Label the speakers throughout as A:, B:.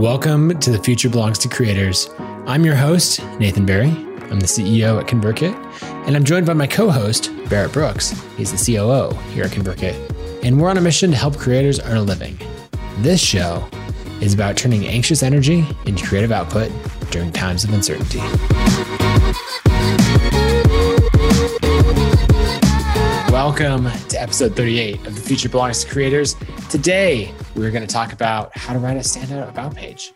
A: Welcome to The Future Belongs to Creators. I'm your host, Nathan Barry. I'm the CEO at ConvertKit, and I'm joined by my co host, Barrett Brooks. He's the COO here at ConvertKit, and we're on a mission to help creators earn a living. This show is about turning anxious energy into creative output during times of uncertainty. Welcome to episode 38 of The Future Belongs to Creators. Today, we're going to talk about how to write a standout about page.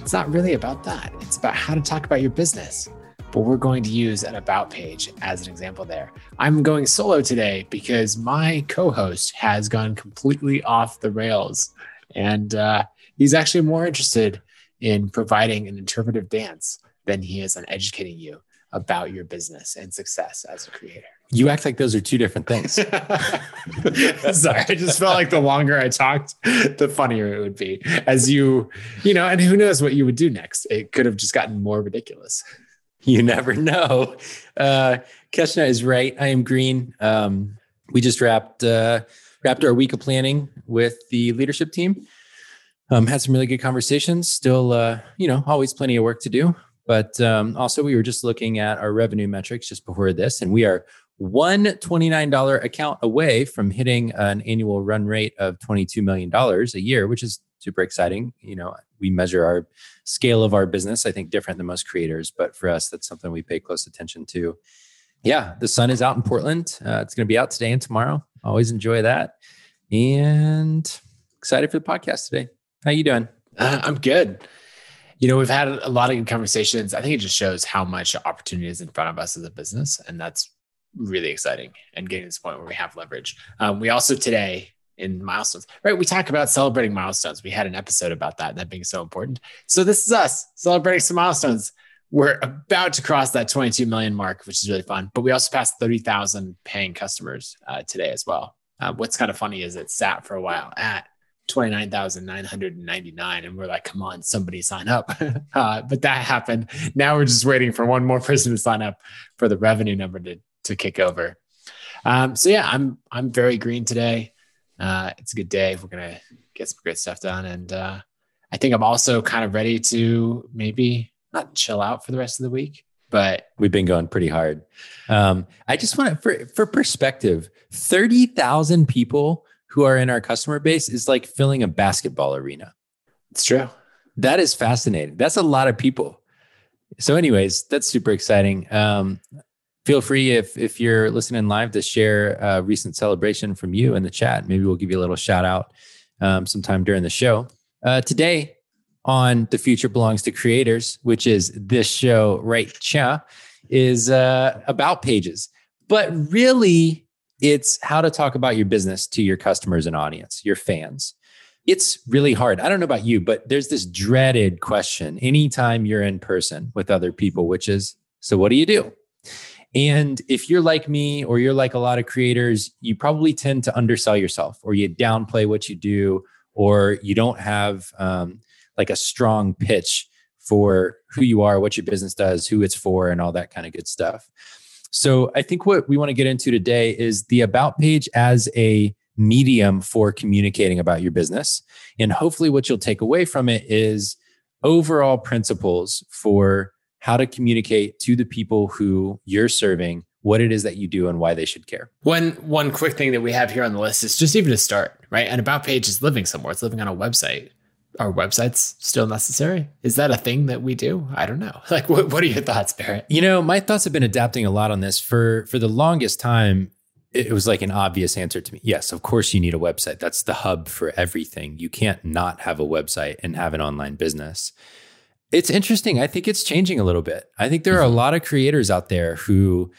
A: It's not really about that, it's about how to talk about your business. But we're going to use an about page as an example there. I'm going solo today because my co host has gone completely off the rails. And uh, he's actually more interested in providing an interpretive dance than he is on educating you about your business and success as a creator.
B: You act like those are two different things.
A: Sorry, I just felt like the longer I talked, the funnier it would be. As you, you know, and who knows what you would do next? It could have just gotten more ridiculous.
B: You never know. Uh, Keshna is right. I am green. Um, we just wrapped uh, wrapped our week of planning with the leadership team. Um, had some really good conversations. Still, uh, you know, always plenty of work to do. But um, also, we were just looking at our revenue metrics just before this, and we are one $29 account away from hitting an annual run rate of $22 million a year, which is super exciting. You know, we measure our scale of our business, I think, different than most creators, but for us, that's something we pay close attention to. Yeah, the sun is out in Portland. Uh, it's going to be out today and tomorrow. Always enjoy that. And excited for the podcast today. How you doing?
A: Uh, I'm good. You know, we've had a lot of good conversations. I think it just shows how much opportunity is in front of us as a business. And that's really exciting and getting to this point where we have leverage. Um, we also today in milestones, right? We talk about celebrating milestones. We had an episode about that, that being so important. So this is us celebrating some milestones. We're about to cross that 22 million mark, which is really fun. But we also passed 30,000 paying customers uh, today as well. Uh, what's kind of funny is it sat for a while at 29,999. And we're like, come on, somebody sign up. uh, but that happened. Now we're just waiting for one more person to sign up for the revenue number to, to kick over. Um, so yeah, I'm I'm very green today. Uh, it's a good day. We're gonna get some great stuff done, and uh, I think I'm also kind of ready to maybe not chill out for the rest of the week, but
B: we've been going pretty hard. Um, I just want to, for for perspective, thirty thousand people who are in our customer base is like filling a basketball arena.
A: It's true.
B: That is fascinating. That's a lot of people. So, anyways, that's super exciting. Um, feel free if if you're listening live to share a recent celebration from you in the chat. Maybe we'll give you a little shout out um, sometime during the show. Uh, today on the future belongs to creators, which is this show right here, is uh, about pages, but really it's how to talk about your business to your customers and audience, your fans. It's really hard. I don't know about you, but there's this dreaded question anytime you're in person with other people, which is, so what do you do? And if you're like me or you're like a lot of creators, you probably tend to undersell yourself or you downplay what you do or you don't have um, like a strong pitch for who you are, what your business does, who it's for, and all that kind of good stuff. So I think what we want to get into today is the about page as a medium for communicating about your business. And hopefully, what you'll take away from it is overall principles for how to communicate to the people who you're serving what it is that you do and why they should care.
A: One one quick thing that we have here on the list is just even to start, right? An about page is living somewhere. It's living on a website. Are websites still necessary? Is that a thing that we do? I don't know. Like what, what are your thoughts, Barrett?
B: You know, my thoughts have been adapting a lot on this for for the longest time. It was like an obvious answer to me. Yes, of course you need a website. That's the hub for everything. You can't not have a website and have an online business. It's interesting. I think it's changing a little bit. I think there are a mm-hmm. lot of creators out there who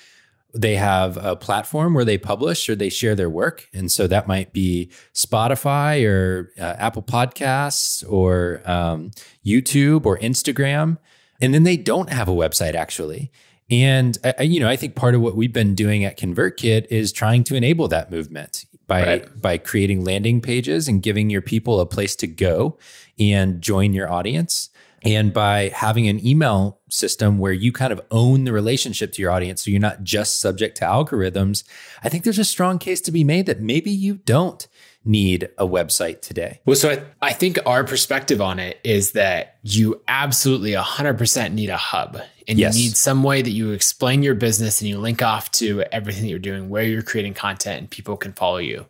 B: they have a platform where they publish or they share their work. And so that might be Spotify or uh, Apple Podcasts or um, YouTube or Instagram. And then they don't have a website actually. And I, you know, I think part of what we've been doing at ConvertKit is trying to enable that movement by right. by creating landing pages and giving your people a place to go and join your audience and by having an email system where you kind of own the relationship to your audience, so you're not just subject to algorithms, I think there's a strong case to be made that maybe you don't need a website today?
A: Well, so I, I think our perspective on it is that you absolutely 100% need a hub and yes. you need some way that you explain your business and you link off to everything that you're doing, where you're creating content, and people can follow you.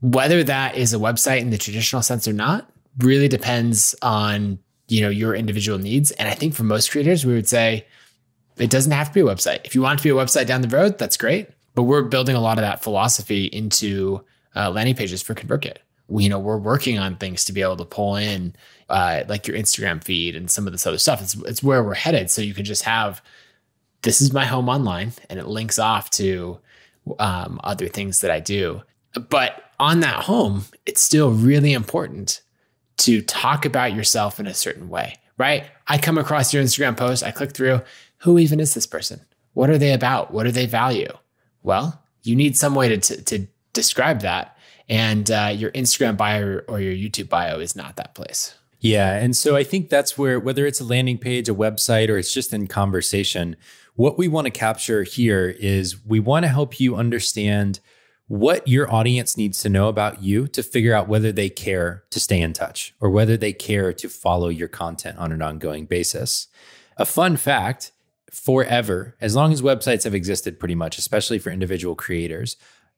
A: Whether that is a website in the traditional sense or not really depends on you know your individual needs. And I think for most creators, we would say it doesn't have to be a website. If you want it to be a website down the road, that's great. But we're building a lot of that philosophy into uh, landing pages for ConvertKit. We, you know, we're working on things to be able to pull in uh, like your Instagram feed and some of this other stuff. It's it's where we're headed. So you can just have this is my home online, and it links off to um, other things that I do. But on that home, it's still really important to talk about yourself in a certain way, right? I come across your Instagram post, I click through. Who even is this person? What are they about? What do they value? Well, you need some way to, to, to describe that. And uh, your Instagram bio or your YouTube bio is not that place.
B: Yeah. And so I think that's where, whether it's a landing page, a website, or it's just in conversation, what we want to capture here is we want to help you understand what your audience needs to know about you to figure out whether they care to stay in touch or whether they care to follow your content on an ongoing basis. A fun fact forever, as long as websites have existed, pretty much, especially for individual creators,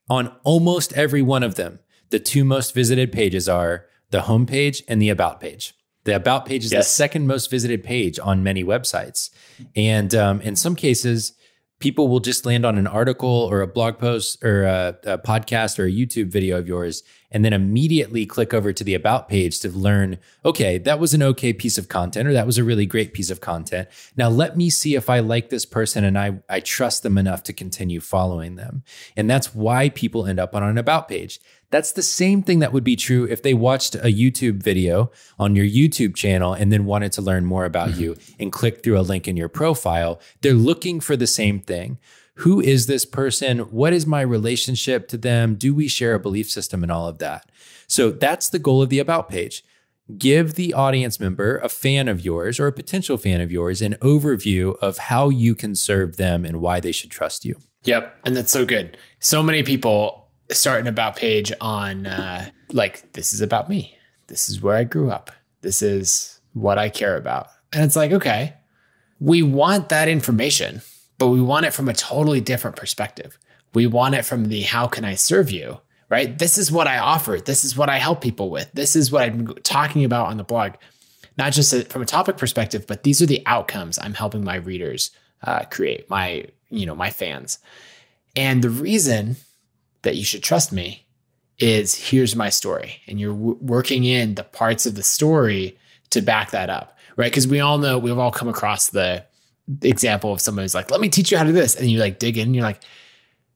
B: on almost every one of them, the two most visited pages are the homepage and the about page. The about page is yes. the second most visited page on many websites. And um, in some cases, people will just land on an article or a blog post or a, a, podcast or a YouTube video of yours and then immediately click over to the about page to learn, okay, that was an okay piece of content or that was a really great piece of content. Now let me see if I like this person and I, I trust them enough to continue following them. And that's why people end up on an about page. That's the same thing that would be true if they watched a YouTube video on your YouTube channel and then wanted to learn more about mm-hmm. you and click through a link in your profile. They're looking for the same thing. Who is this person? What is my relationship to them? Do we share a belief system and all of that? So that's the goal of the About page. Give the audience member, a fan of yours or a potential fan of yours, an overview of how you can serve them and why they should trust you.
A: Yep. And that's so good. So many people start an about page on uh, like this is about me. This is where I grew up. This is what I care about. And it's like, okay, we want that information, but we want it from a totally different perspective. We want it from the how can I serve you? Right? This is what I offer. This is what I help people with. This is what I'm talking about on the blog. Not just from a topic perspective, but these are the outcomes I'm helping my readers uh, create, my you know my fans. And the reason that you should trust me is here's my story. And you're w- working in the parts of the story to back that up, right? Because we all know we've all come across the example of someone who's like, let me teach you how to do this. And you like dig in and you're like,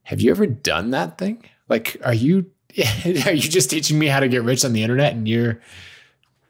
A: have you ever done that thing? Like, are you are you just teaching me how to get rich on the internet and your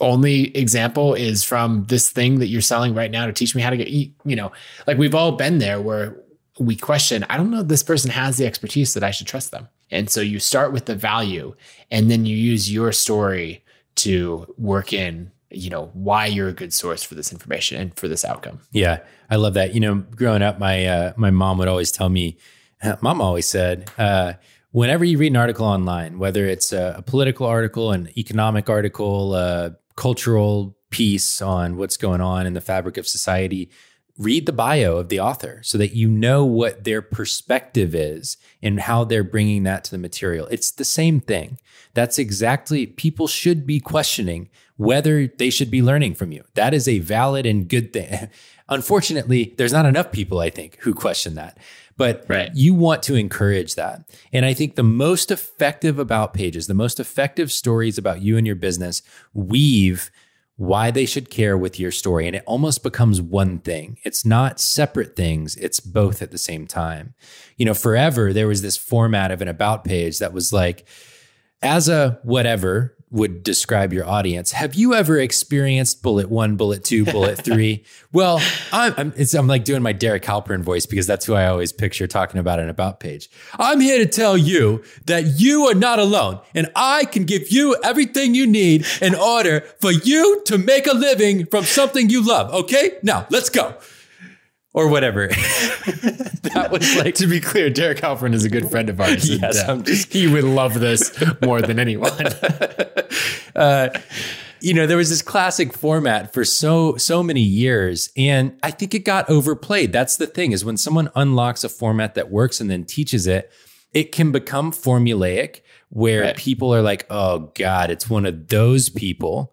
A: only example is from this thing that you're selling right now to teach me how to get you know like we've all been there where we question i don't know if this person has the expertise that i should trust them and so you start with the value and then you use your story to work in you know why you're a good source for this information and for this outcome.
B: Yeah i love that. You know growing up my uh, my mom would always tell me mom always said uh, whenever you read an article online whether it's a, a political article an economic article a cultural piece on what's going on in the fabric of society read the bio of the author so that you know what their perspective is and how they're bringing that to the material. It's the same thing. That's exactly, people should be questioning whether they should be learning from you. That is a valid and good thing. Unfortunately, there's not enough people, I think, who question that. But right. you want to encourage that. And I think the most effective about pages, the most effective stories about you and your business weave why they should care with your story. And it almost becomes one thing. It's not separate things, it's both at the same time. You know, forever there was this format of an about page that was like, as a whatever, would describe your audience. Have you ever experienced bullet one, bullet two, bullet three? well, I'm, I'm, I'm, like doing my Derek Halpern voice because that's who I always picture talking about an about page. I'm here to tell you that you are not alone and I can give you everything you need in order for you to make a living from something you love. Okay. Now let's go. Or whatever. that was like
A: to be clear, Derek Halpern is a good friend of ours.
B: Yes,
A: and, uh,
B: I'm just-
A: he would love this more than anyone.
B: uh, you know, there was this classic format for so so many years, and I think it got overplayed. That's the thing is when someone unlocks a format that works and then teaches it, it can become formulaic where
A: Right.
B: people are like, "Oh God, it's one of those people."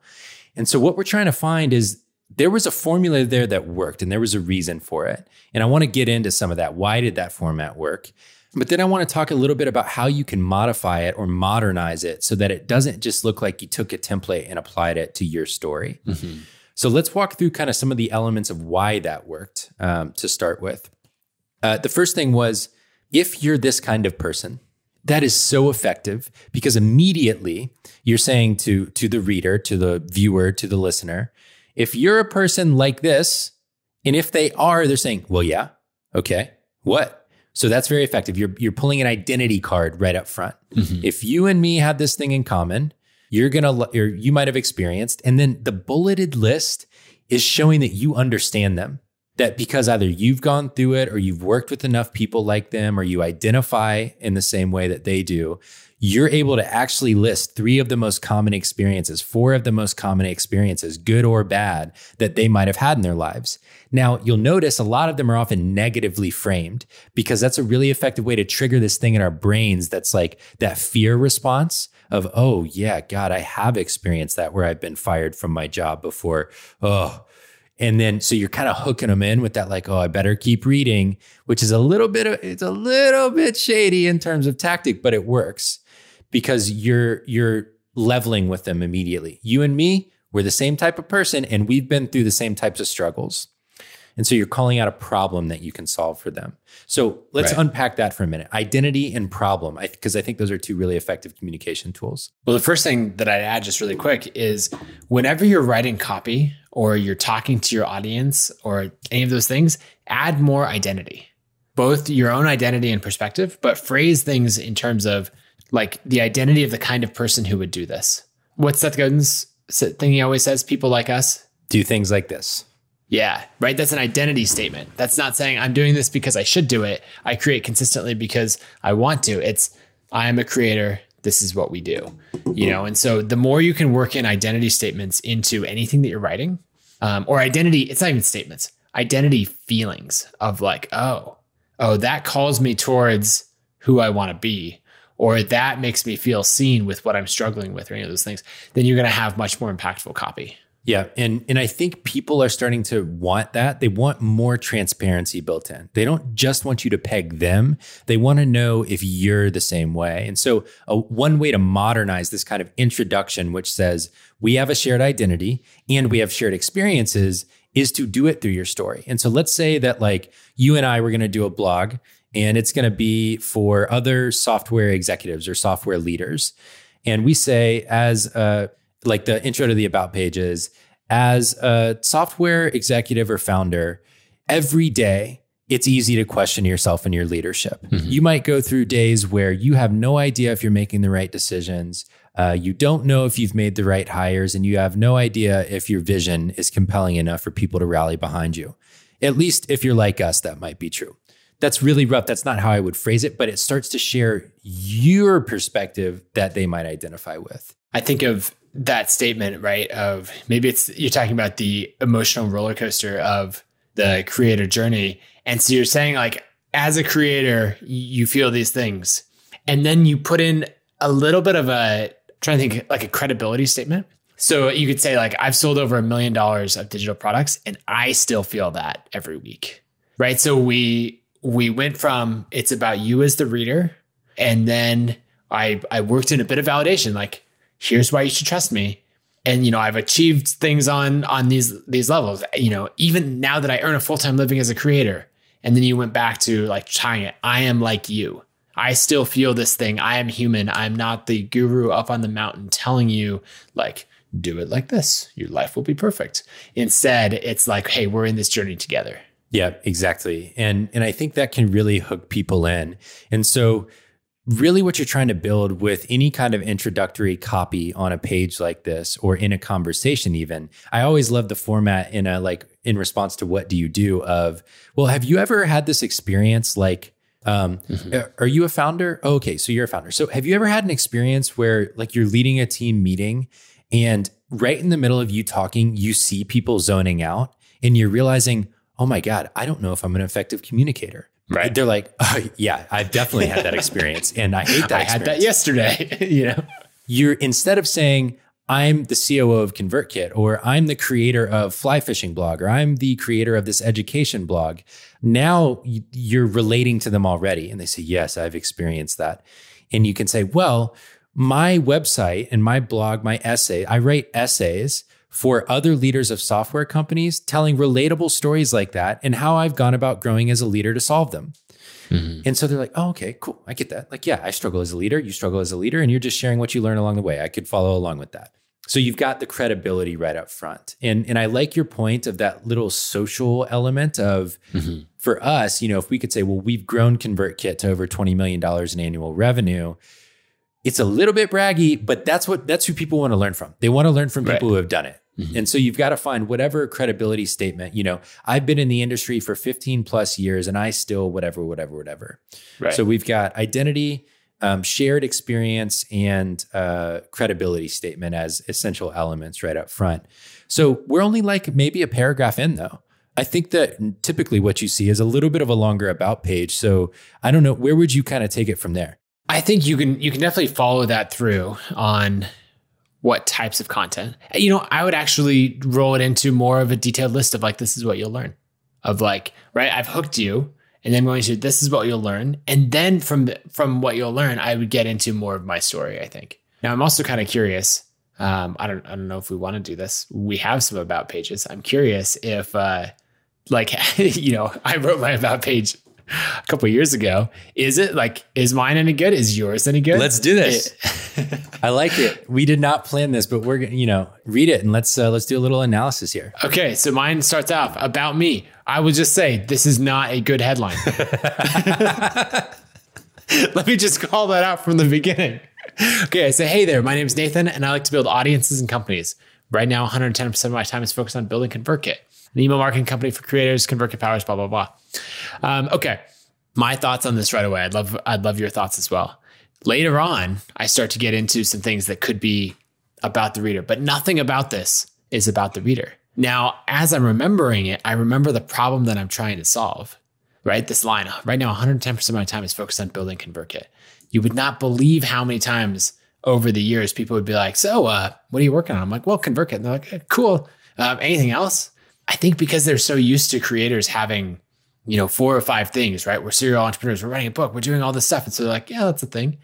B: And so what we're trying to find is there was a formula there that worked and there was a reason for it. And I want to get into some of that. Why did that format work? But then I want to talk a little bit about how you can modify it or modernize it so that it doesn't just look like you took a template and applied it to your story. So let's walk through kind of some of the elements of why that worked um, to start with. Uh, the first thing was if you're this kind of person, that is so effective because immediately you're saying to to the reader, to the viewer, to the listener, if you're a person like this, and if they are, they're saying, "Well, yeah, okay, what?" So that's very effective. You're you're pulling an identity card right up front. Mm-hmm. If you and me have this thing in common, you're gonna or you might have experienced, and then the bulleted list is showing that you understand them. That because either you've gone through it or you've worked with enough people like them or you identify in the same way that they do, you're able to actually list three of the most common experiences, four of the most common experiences, good or bad, that they might have had in their lives. Now, you'll notice a lot of them are often negatively framed because that's a really effective way to trigger this thing in our brains that's like that fear response of, oh, yeah, God, I have experienced that where I've been fired from my job before. Oh, and then so you're kind of hooking them in with that, like, oh, I better keep reading, which is a little bit of it's a little bit shady in terms of tactic, but it works because you're you're leveling with them immediately. You and me, we're the same type of person, and we've been through the same types of struggles. And so you're calling out a problem that you can solve for them. So let's
A: Right.
B: unpack that for a minute. Identity and problem, because I, think those are two really effective communication tools.
A: Well, the first thing that I'd add just really quick is whenever you're writing copy or you're talking to your audience or any of those things, add more identity, both your own identity and perspective, but phrase things in terms of like the identity of the kind of person who would do this. What's Seth Godin's thing he always says? People like us.
B: Do things like this.
A: Yeah, right. That's an identity statement. That's not saying I'm doing this because I should do it. I create consistently because I want to. It's I am a creator. This is what we do. You know, and so the more you can work in identity statements into anything that you're writing, um, or identity, it's not even statements, identity feelings of like, oh, oh, that calls me towards who I want to be, or that makes me feel seen with what I'm struggling with, or any of those things, then you're going to have much more impactful copy.
B: Yeah, and and I think people are starting to want that. They want more transparency built in. They don't just want you to peg them. They want to know if you're the same way. And so, a, one way to modernize this kind of introduction, which says we have a shared identity and we have shared experiences, is to do it through your story. And so, let's say that like you and I were going to do a blog, and it's going to be for other software executives or software leaders, and we say as a like the intro to the about pages as a software executive or founder every day it's easy to question yourself and your leadership. You might go through days where you have no idea if you're making the right decisions uh, you don't know if you've made the right hires and you have no idea if your vision is compelling enough for people to rally behind you. At least if you're like us that might be true that's really rough that's not how i would phrase it but it starts to share your perspective that they might identify with
A: I think of that statement, right? Of maybe it's you're talking about the emotional roller coaster of the creator journey. And so you're saying, like, as a creator, you feel these things. And then you put in a little bit of a, trying to think like a credibility statement. So you could say, like, I've sold over a million dollars of digital products and I still feel that every week. Right. So we, we went from it's about you as the reader. And then I, I worked in a bit of validation, like, here's why you should trust me. And you know i've achieved things on on these these levels. You know even now that i earn a full-time living as a creator and then you went back to like tying it i am like you. I still feel this thing. I am human. I'm not the guru up on the mountain telling you like do it like this. Your life will be perfect. Instead it's like hey we're in this journey together
B: Yeah, exactly. And and I think that can really hook people in. And so really what you're trying to build with any kind of introductory copy on a page like this or in a conversation even i always love the format in a like in response to what do you do of well have you ever had this experience like um, mm-hmm. are you a founder oh, okay so you're a founder so have you ever had an experience where like you're leading a team meeting and right in the middle of you talking you see people zoning out and you're realizing oh my god i don't know if i'm an effective communicator Right. They're like, oh, yeah, I've definitely had that experience. And I hate that. I
A: had that yesterday. you know,
B: you're instead of saying, I'm the COO of ConvertKit, or I'm the creator of Fly Fishing Blog, or I'm the creator of this education blog. Now you're relating to them already. And they say, Yes, I've experienced that. And you can say, Well, my website and my blog, my essay, I write essays for other leaders of software companies telling relatable stories like that and how I've gone about growing as a leader to solve them. Mm-hmm. And so they're like, oh, okay, cool. I get that. Like, yeah, I struggle as a leader. You struggle as a leader, and you're just sharing what you learn along the way. I could follow along with that. So you've got the credibility right up front. And, and I like your point of that little social element of mm-hmm. for us, you know, if we could say, well, we've grown ConvertKit to over $20 million in annual revenue it's a little bit braggy, but that's what that's who people want to learn from. They want to learn from people right. who have done it. Mm-hmm. And so you've got to find whatever credibility statement, you know, I've been in the industry for 15 plus years and I still whatever, whatever, whatever. Right. So we've got identity, um, shared experience, and uh, credibility statement as essential elements right up front. So we're only like maybe a paragraph in though. I think that typically what you see is a little bit of a longer about page. So I don't know, where would you kind of take it from there?
A: I think you can you can definitely follow that through on what types of content. You know, I would actually roll it into more of a detailed list of like this is what you'll learn. Of like, right, I've hooked you and then going to this is what you'll learn and then from the, from what you'll learn, I would get into more of my story, I think. Now, I'm also kind of curious um, I don't I don't know if we want to do this. We have some about pages. I'm curious if uh like you know, I wrote my about page a couple years ago. Is it like is mine any good? Is yours any good?
B: Let's do this. I like it. We did not plan this, but we're going to, you know read it and let's uh, let's do a little analysis here.
A: Okay, so mine starts off about me. I would just say this is not a good headline. Let me just call that out from the beginning. Okay, I say, hey there, my name is Nathan, and I like to build audiences and companies. Right now, 110% of my time is focused on building ConvertKit, an email marketing company for creators, ConvertKit powers, blah, blah, blah. Um, okay, my thoughts on this right away. I'd love I'd love your thoughts as well. Later on, I start to get into some things that could be about the reader, but nothing about this is about the reader. Now, as I'm remembering it, I remember the problem that I'm trying to solve. Right, this line right now, 110% of my time is focused on building ConvertKit. You would not believe how many times over the years people would be like, "So, uh, what are you working on?" I'm like, "Well, ConvertKit." And they're like, "Cool. Um, anything else?" I think because they're so used to creators having you know, four or five things, right? We're serial entrepreneurs, we're writing a book, we're doing all this stuff. And so they're like, yeah, that's a thing.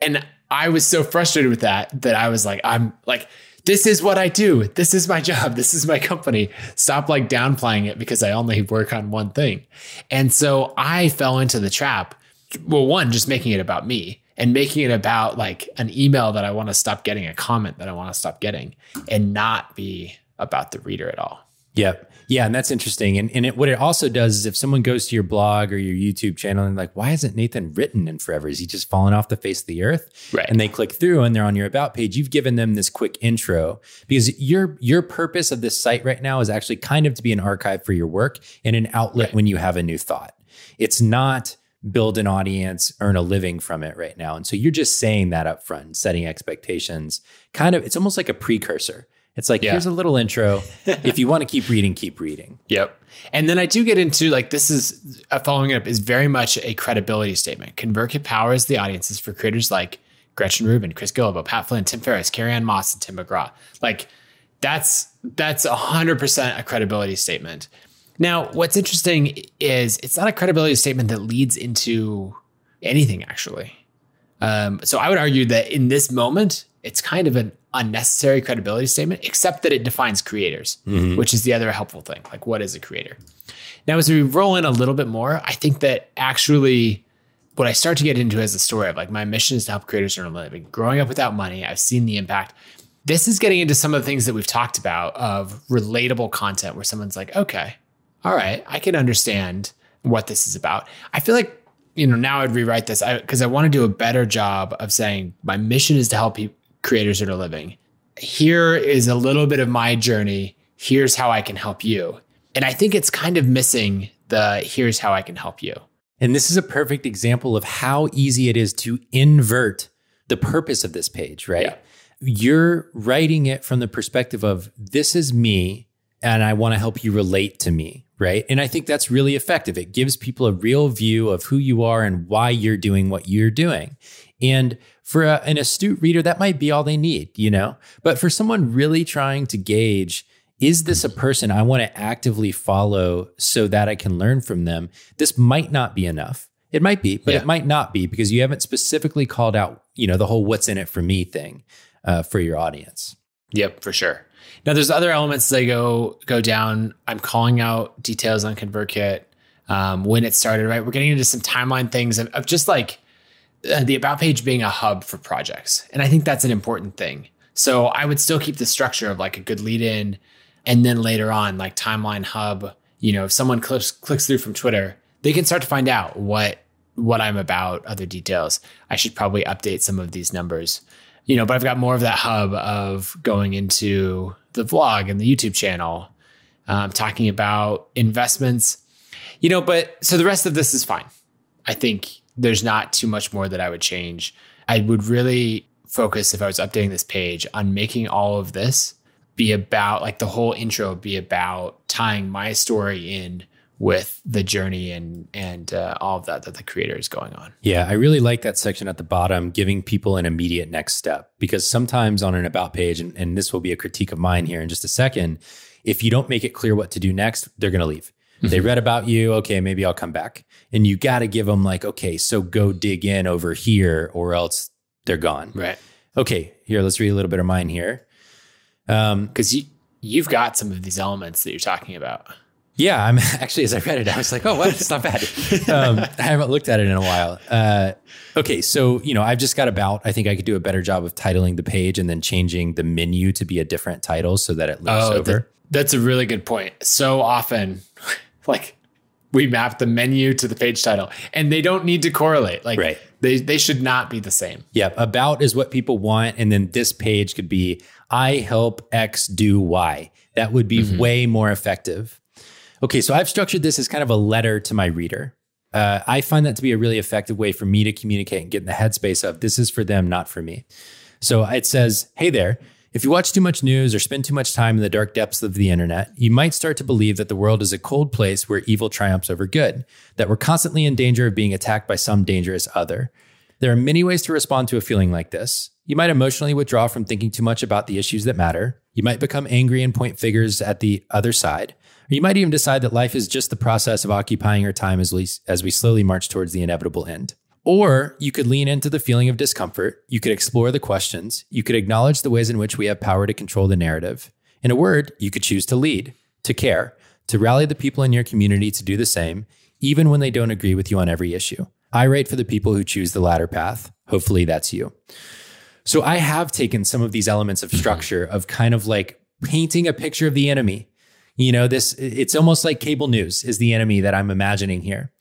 A: And I was so frustrated with that that I was like, I'm like, this is what I do. This is my job. This is my company. Stop like downplaying it because I only work on one thing. And so I fell into the trap. Well, one, just making it about me and making it about like an email that I want to stop getting, a comment that I want to stop getting, and not be about the reader at all.
B: Yep. Yeah, and that's interesting. And and it, what it also does is if someone goes to your blog or your YouTube channel and like, why hasn't Nathan written in forever? Is he just fallen off the face of the earth?
A: Right.
B: And they click through and they're on your about page. You've given them this quick intro because your your purpose of this site right now is actually kind of to be an archive for your work and an outlet right. when you have a new thought. It's not build an audience, earn a living from it right now. And so you're just saying that up front, setting expectations. Kind of, it's almost like a precursor. It's like, yeah. here's a little intro. if you want to keep reading, keep reading.
A: Yep. And then I do get into like, this is uh, following up is very much a credibility statement. ConvertKit powers the audiences for creators like Gretchen Rubin, Chris Guillebeau, Pat Flynn, Tim Ferriss, Carrie-Anne Moss, and Tim McGraw. Like, that's that's 100% a credibility statement. Now, what's interesting is it's not a credibility statement that leads into anything, actually. Um, so I would argue that in this moment, it's kind of an unnecessary credibility statement, except that it defines creators, mm-hmm. which is the other helpful thing. Like, what is a creator? Now, as we roll in a little bit more, I think that actually what I start to get into as a story of like my mission is to help creators earn a living. Growing up without money, I've seen the impact. This is getting into some of the things that we've talked about of relatable content where someone's like, okay, all right, I can understand what this is about. I feel like you know, now I'd rewrite this because I, I want to do a better job of saying my mission is to help people, creators that are living. Here is a little bit of my journey. Here's how I can help you. And I think it's kind of missing the here's how I can help you.
B: And this is a perfect example of how easy it is to invert the purpose of this page, right? Yeah. You're writing it from the perspective of this is me and I want to help you relate to me, right? And I think that's really effective. It gives people a real view of who you are and why you're doing what you're doing. And for a, an astute reader, that might be all they need, you know? But for someone really trying to gauge, is this a person I want to actively follow so that I can learn from them? This might not be enough. It might be, but yeah. it might not be because you haven't specifically called out, you know, the whole what's in it for me thing uh, for your audience.
A: Yep, for sure. Now, there's other elements that go go down. I'm calling out details on ConvertKit um, when it started. Right, we're getting into some timeline things of, of just like uh, the about page being a hub for projects, and I think that's an important thing. So I would still keep the structure of like a good lead in, and then later on, like timeline hub. You know, if someone clicks clicks through from Twitter, they can start to find out what what I'm about, other details. I should probably update some of these numbers you know, but I've got more of that hub of going into the vlog and the YouTube channel, um, talking about investments, you know, but so the rest of this is fine. I think there's not too much more that I would change. I would really focus if I was updating this page on making all of this be about like the whole intro be about tying my story in with the journey and and uh, all of that that the creator is going on.
B: Yeah, I really like that section at the bottom, giving people an immediate next step. Because sometimes on an about page, and, and this will be a critique of mine here in just a second, if you don't make it clear what to do next, they're going to leave. Mm-hmm. They read about you, okay, maybe I'll come back. And you got to give them like, okay, so go dig in over here, or else they're gone.
A: Right.
B: Okay, here, let's read a little bit of mine here.
A: Um, because you you've got some of these elements that you're talking about.
B: Yeah, I'm actually as I read it, I was like, oh, what? It's not bad. Um, I haven't looked at it in a while. Uh, okay, so you know, I've just got about. I think I could do a better job of titling the page and then changing the menu to be a different title so that it looks oh, over. That,
A: that's a really good point. So often, like we map the menu to the page title, and they don't need to correlate. Like right. they they should not be the same.
B: Yeah, about is what people want, and then this page could be I help X do Y. That would be mm-hmm. way more effective. Okay, so I've structured this as kind of a letter to my reader. Uh, I find that to be a really effective way for me to communicate and get in the headspace of this is for them, not for me. So it says, Hey there, if you watch too much news or spend too much time in the dark depths of the internet, you might start to believe that the world is a cold place where evil triumphs over good, that we're constantly in danger of being attacked by some dangerous other. There are many ways to respond to a feeling like this. You might emotionally withdraw from thinking too much about the issues that matter. You might become angry and point fingers at the other side. Or you might even decide that life is just the process of occupying our time as we, as we slowly march towards the inevitable end. Or you could lean into the feeling of discomfort. You could explore the questions. You could acknowledge the ways in which we have power to control the narrative. In a word, you could choose to lead, to care, to rally the people in your community to do the same, even when they don't agree with you on every issue. I write for the people who choose the latter path. Hopefully, that's you. So I have taken some of these elements of structure of kind of like painting a picture of the enemy you know, this it's almost like cable news is the enemy that I'm imagining here.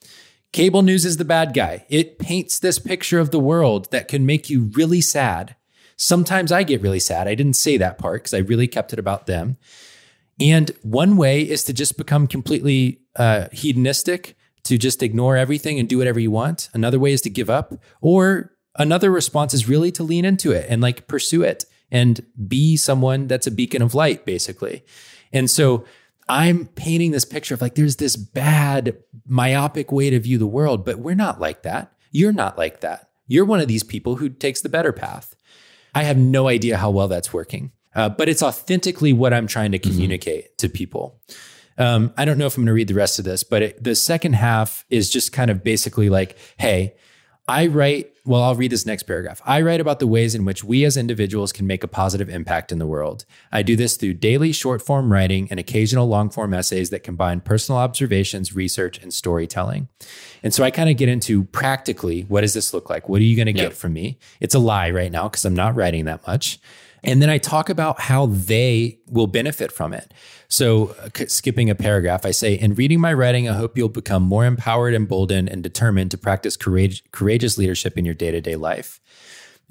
B: Cable news is the bad guy. It paints this picture of the world that can make you really sad. Sometimes I get really sad. I didn't say that part because I really kept it about them. And one way is to just become completely uh, hedonistic, to just ignore everything and do whatever you want. Another way is to give up. Or another response is really to lean into it and like pursue it and be someone that's a beacon of light, basically. And so I'm painting this picture of like there's this bad myopic way to view the world, but we're not like that. You're not like that. You're one of these people who takes the better path. I have no idea how well that's working, uh, but it's authentically what I'm trying to mm-hmm. communicate mm-hmm. to people. Um, I don't know if I'm going to read the rest of this, but it, the second half is just kind of basically like, hey, I write, well, I'll read this next paragraph. I write about the ways in which we as individuals can make a positive impact in the world. I do this through daily short form writing and occasional long form essays that combine personal observations, research, and storytelling. And so I kind of get into practically what does this look like? What are you going to get from me? It's a lie right now because I'm not writing that much. And then I talk about how they will benefit from it. So, uh, skipping a paragraph, I say, In reading my writing, I hope you'll become more empowered, emboldened, and determined to practice courage, courageous leadership in your day to day life.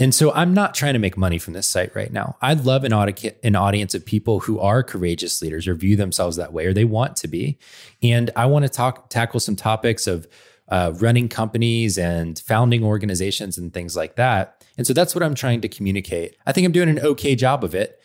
B: And so I'm not trying to make money from this site right now. I'd love an, audi- an audience of people who are courageous leaders or view themselves that way or they want to be. And I want to talk tackle some topics of uh, running companies and founding organizations and things like that. And so that's what I'm trying to communicate. I think I'm doing an okay job of it.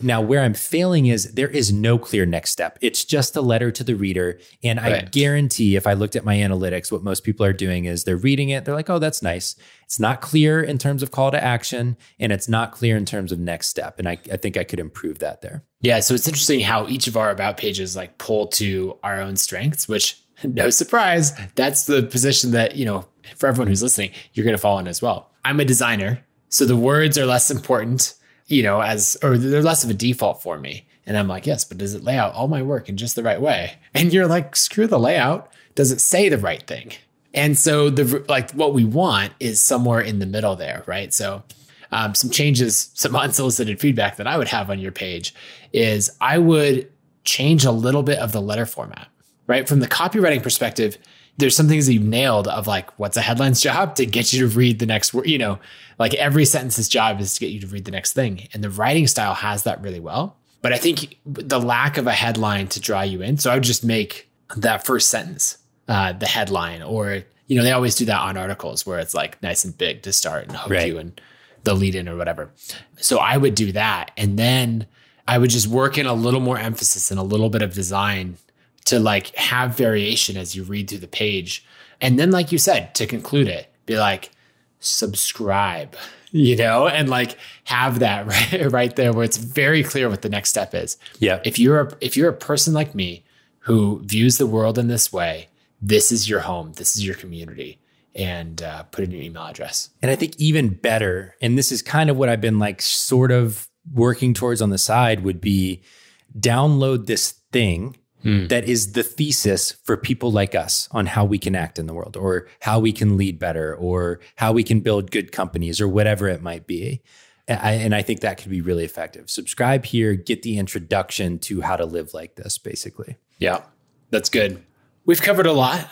B: Now, where I'm failing is there is no clear next step. It's just a letter to the reader. And right. I guarantee if I looked at my analytics, what most people are doing is they're reading it. They're like, oh, that's nice. It's not clear in terms of call to action, and it's not clear in terms of next step. And I, I think I could improve that there.
A: Yeah. So it's interesting how each of our about pages like pull to our own strengths, which no surprise, that's the position that, you know, for everyone who's listening, you're going to fall in as well. I'm a designer. So the words are less important you know, as or they're less of a default for me. And I'm like, yes, but does it lay out all my work in just the right way? And you're like, screw the layout. Does it say the right thing? And so the like what we want is somewhere in the middle there, right? So um, some changes, some unsolicited feedback that I would have on your page is I would change a little bit of the letter format, right? From the copywriting perspective, there's some things that you've nailed of like what's a headline's job to get you to read the next word, you know, like every sentence's job is to get you to read the next thing. And the writing style has that really well. But I think the lack of a headline to draw you in. So I would just make that first sentence uh, the headline, or, you know, they always do that on articles where it's like nice and big to start and hook right. you and the lead in or whatever. So I would do that. And then I would just work in a little more emphasis and a little bit of design to like have variation as you read through the page. And then, like you said, to conclude it, be like, subscribe, you know, and like have that right, right there where it's very clear what the next step is.
B: Yeah.
A: If you're a, if you're a person like me who views the world in this way, this is your home, this is your community and uh, put in your email address.
B: And I think even better, and this is kind of what I've been like sort of working towards on the side, would be download this thing Hmm. that is the thesis for people like us on how we can act in the world or how we can lead better or how we can build good companies or whatever it might be. and I think that could be really effective. Subscribe here, get the introduction to how to live like this, basically.
A: Yeah, that's good. We've covered a lot.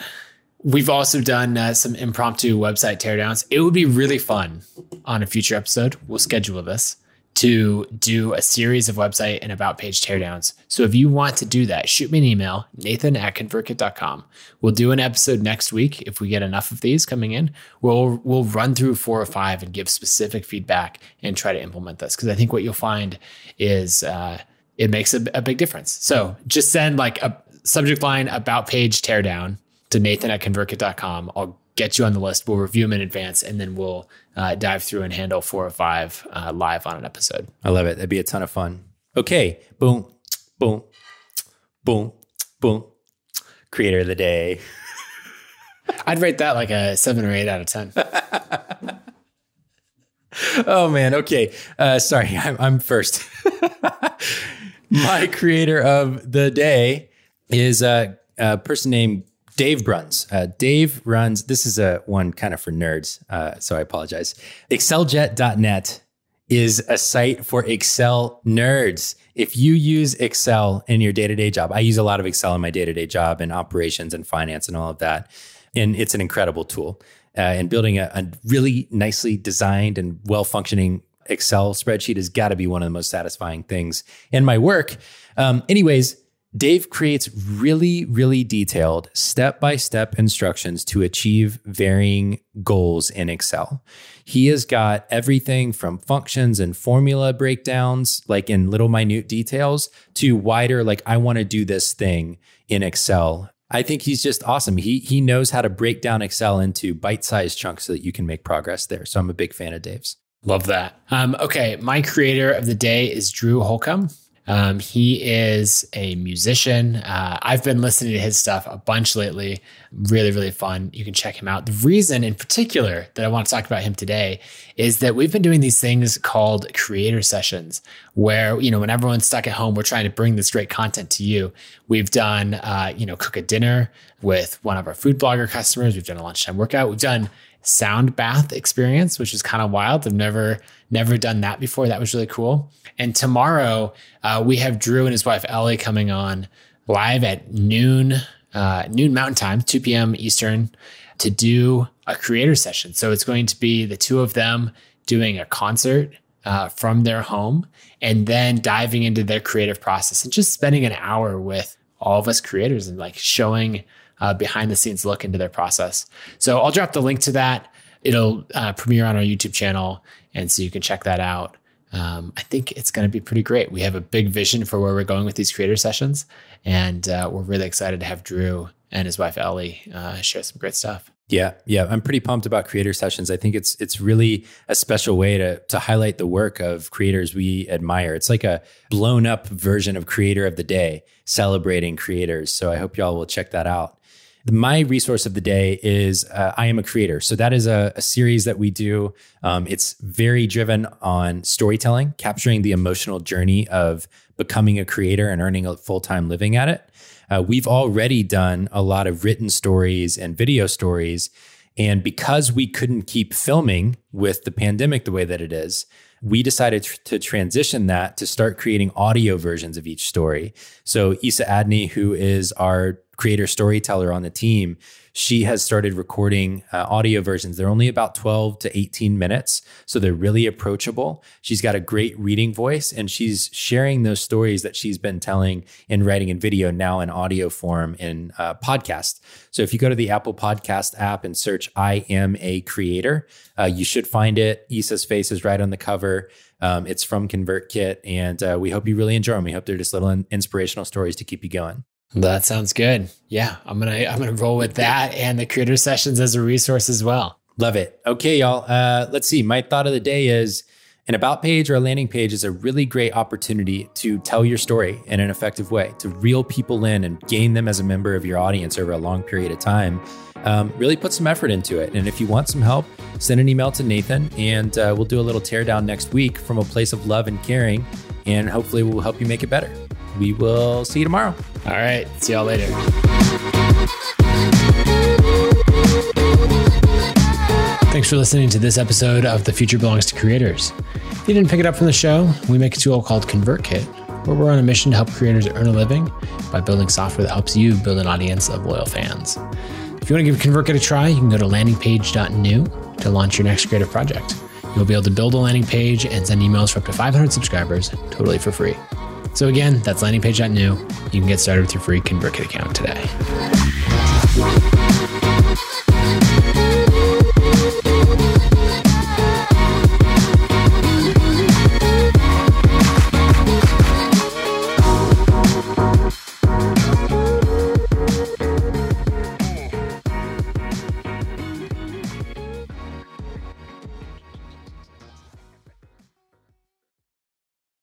A: We've also done uh, some impromptu website teardowns. It would be really fun on a future episode. We'll schedule this to do a series of website and about page teardowns. So if you want to do that, shoot me an email, nathan at convertkit.com. We'll do an episode next week if we get enough of these coming in. We'll we'll run through four or five and give specific feedback and try to implement this. Because I think what you'll find is uh, it makes a, a big difference. So just send like a subject line about page teardown to nathan at convertkit.com. I'll get you on the list. We'll review them in advance, and then we'll uh, dive through and handle four or five uh, live on an episode.
B: I love it. That'd be a ton of fun. Okay, boom, boom, boom, boom. Creator of the day.
A: I'd rate that like a seven or eight out of ten.
B: oh man. Okay. Uh, sorry, I'm, I'm first. My creator of the day is a, a person named Dave Bruns. Uh, Dave runs, this is a one kind of for nerds, uh, so I apologize. Exceljet.net is a site for Excel nerds. If you use Excel in your day to day job, I use a lot of Excel in my day to day job and operations and finance and all of that. And it's an incredible tool. Uh, and building a, a really nicely designed and well functioning Excel spreadsheet has got to be one of the most satisfying things in my work. Um, anyways, Dave creates really, really detailed step by step instructions to achieve varying goals in Excel. He has got everything from functions and formula breakdowns, like in little minute details, to wider, like, I want to do this thing in Excel. I think he's just awesome. He, he knows how to break down Excel into bite sized chunks so that you can make progress there. So I'm a big fan of Dave's.
A: Love that. Um, okay, my creator of the day is Drew Holcomb. Um, he is a musician. Uh, I've been listening to his stuff a bunch lately. Really, really fun. You can check him out. The reason in particular that I want to talk about him today is that we've been doing these things called creator sessions where, you know, when everyone's stuck at home, we're trying to bring this great content to you. We've done, uh, you know, cook a dinner with one of our food blogger customers. We've done a lunchtime workout. We've done sound bath experience, which is kind of wild. I've never never done that before. That was really cool. And tomorrow uh, we have Drew and his wife Ellie coming on live at noon uh, noon Mountain Time, 2 p.m. Eastern, to do a creator session. So it's going to be the two of them doing a concert uh, from their home and then diving into their creative process and just spending an hour with all of us creators and like showing uh, behind the scenes look into their process. So I'll drop the link to that. It'll uh, premiere on our YouTube channel. And so you can check that out. Um, I think it's going to be pretty great. We have a big vision for where we're going with these creator sessions. And uh, we're really excited to have Drew and his wife Ellie uh, share some great stuff.
B: Yeah, yeah, I'm pretty pumped about creator sessions. I think it's it's really a special way to to highlight the work of creators we admire. It's like a blown up version of creator of the day, celebrating creators. So I hope y'all will check that out. My resource of the day is uh, I Am a Creator. So, that is a, a series that we do. Um, it's very driven on storytelling, capturing the emotional journey of becoming a creator and earning a full time living at it. Uh, we've already done a lot of written stories and video stories. And because we couldn't keep filming with the pandemic the way that it is, we decided to transition that to start creating audio versions of each story. So Isa Adney, who is our creator storyteller on the team, she has started recording uh, audio versions. They're only about 12 to 18 minutes, so they're really approachable. She's got a great reading voice, and she's sharing those stories that she's been telling in writing and video now in audio form in uh, podcast. So if you go to the Apple Podcast app and search "I am a creator," uh, you should find it. Isa's face is right on the cover. Um, it's from ConvertKit, and uh, we hope you really enjoy them. We hope they're just little in- inspirational stories to keep you going.
A: That sounds good. Yeah, I'm gonna I'm gonna roll with that and the creator sessions as a resource as well.
B: Love it. Okay, y'all. Uh, let's see. My thought of the day is an about page or a landing page is a really great opportunity to tell your story in an effective way, to reel people in and gain them as a member of your audience over a long period of time. Um, really put some effort into it. And if you want some help, send an email to Nathan and uh, we'll do a little teardown next week from a place of love and caring. And hopefully, we'll help you make it better we will see you tomorrow.
A: All right. See y'all later. Thanks for listening to this episode of The Future Belongs to Creators. If you didn't pick it up from the show, we make a tool called ConvertKit, where we're on a mission to help creators earn a living by building software that helps you build an audience of loyal fans. If you want to give ConvertKit a try, you can go to landingpage.new to launch your next creative project. You'll be able to build a landing page and send emails for up to 500 subscribers totally for free. So again, that's landingpage.new. You can get started with your free ConvertKit account today.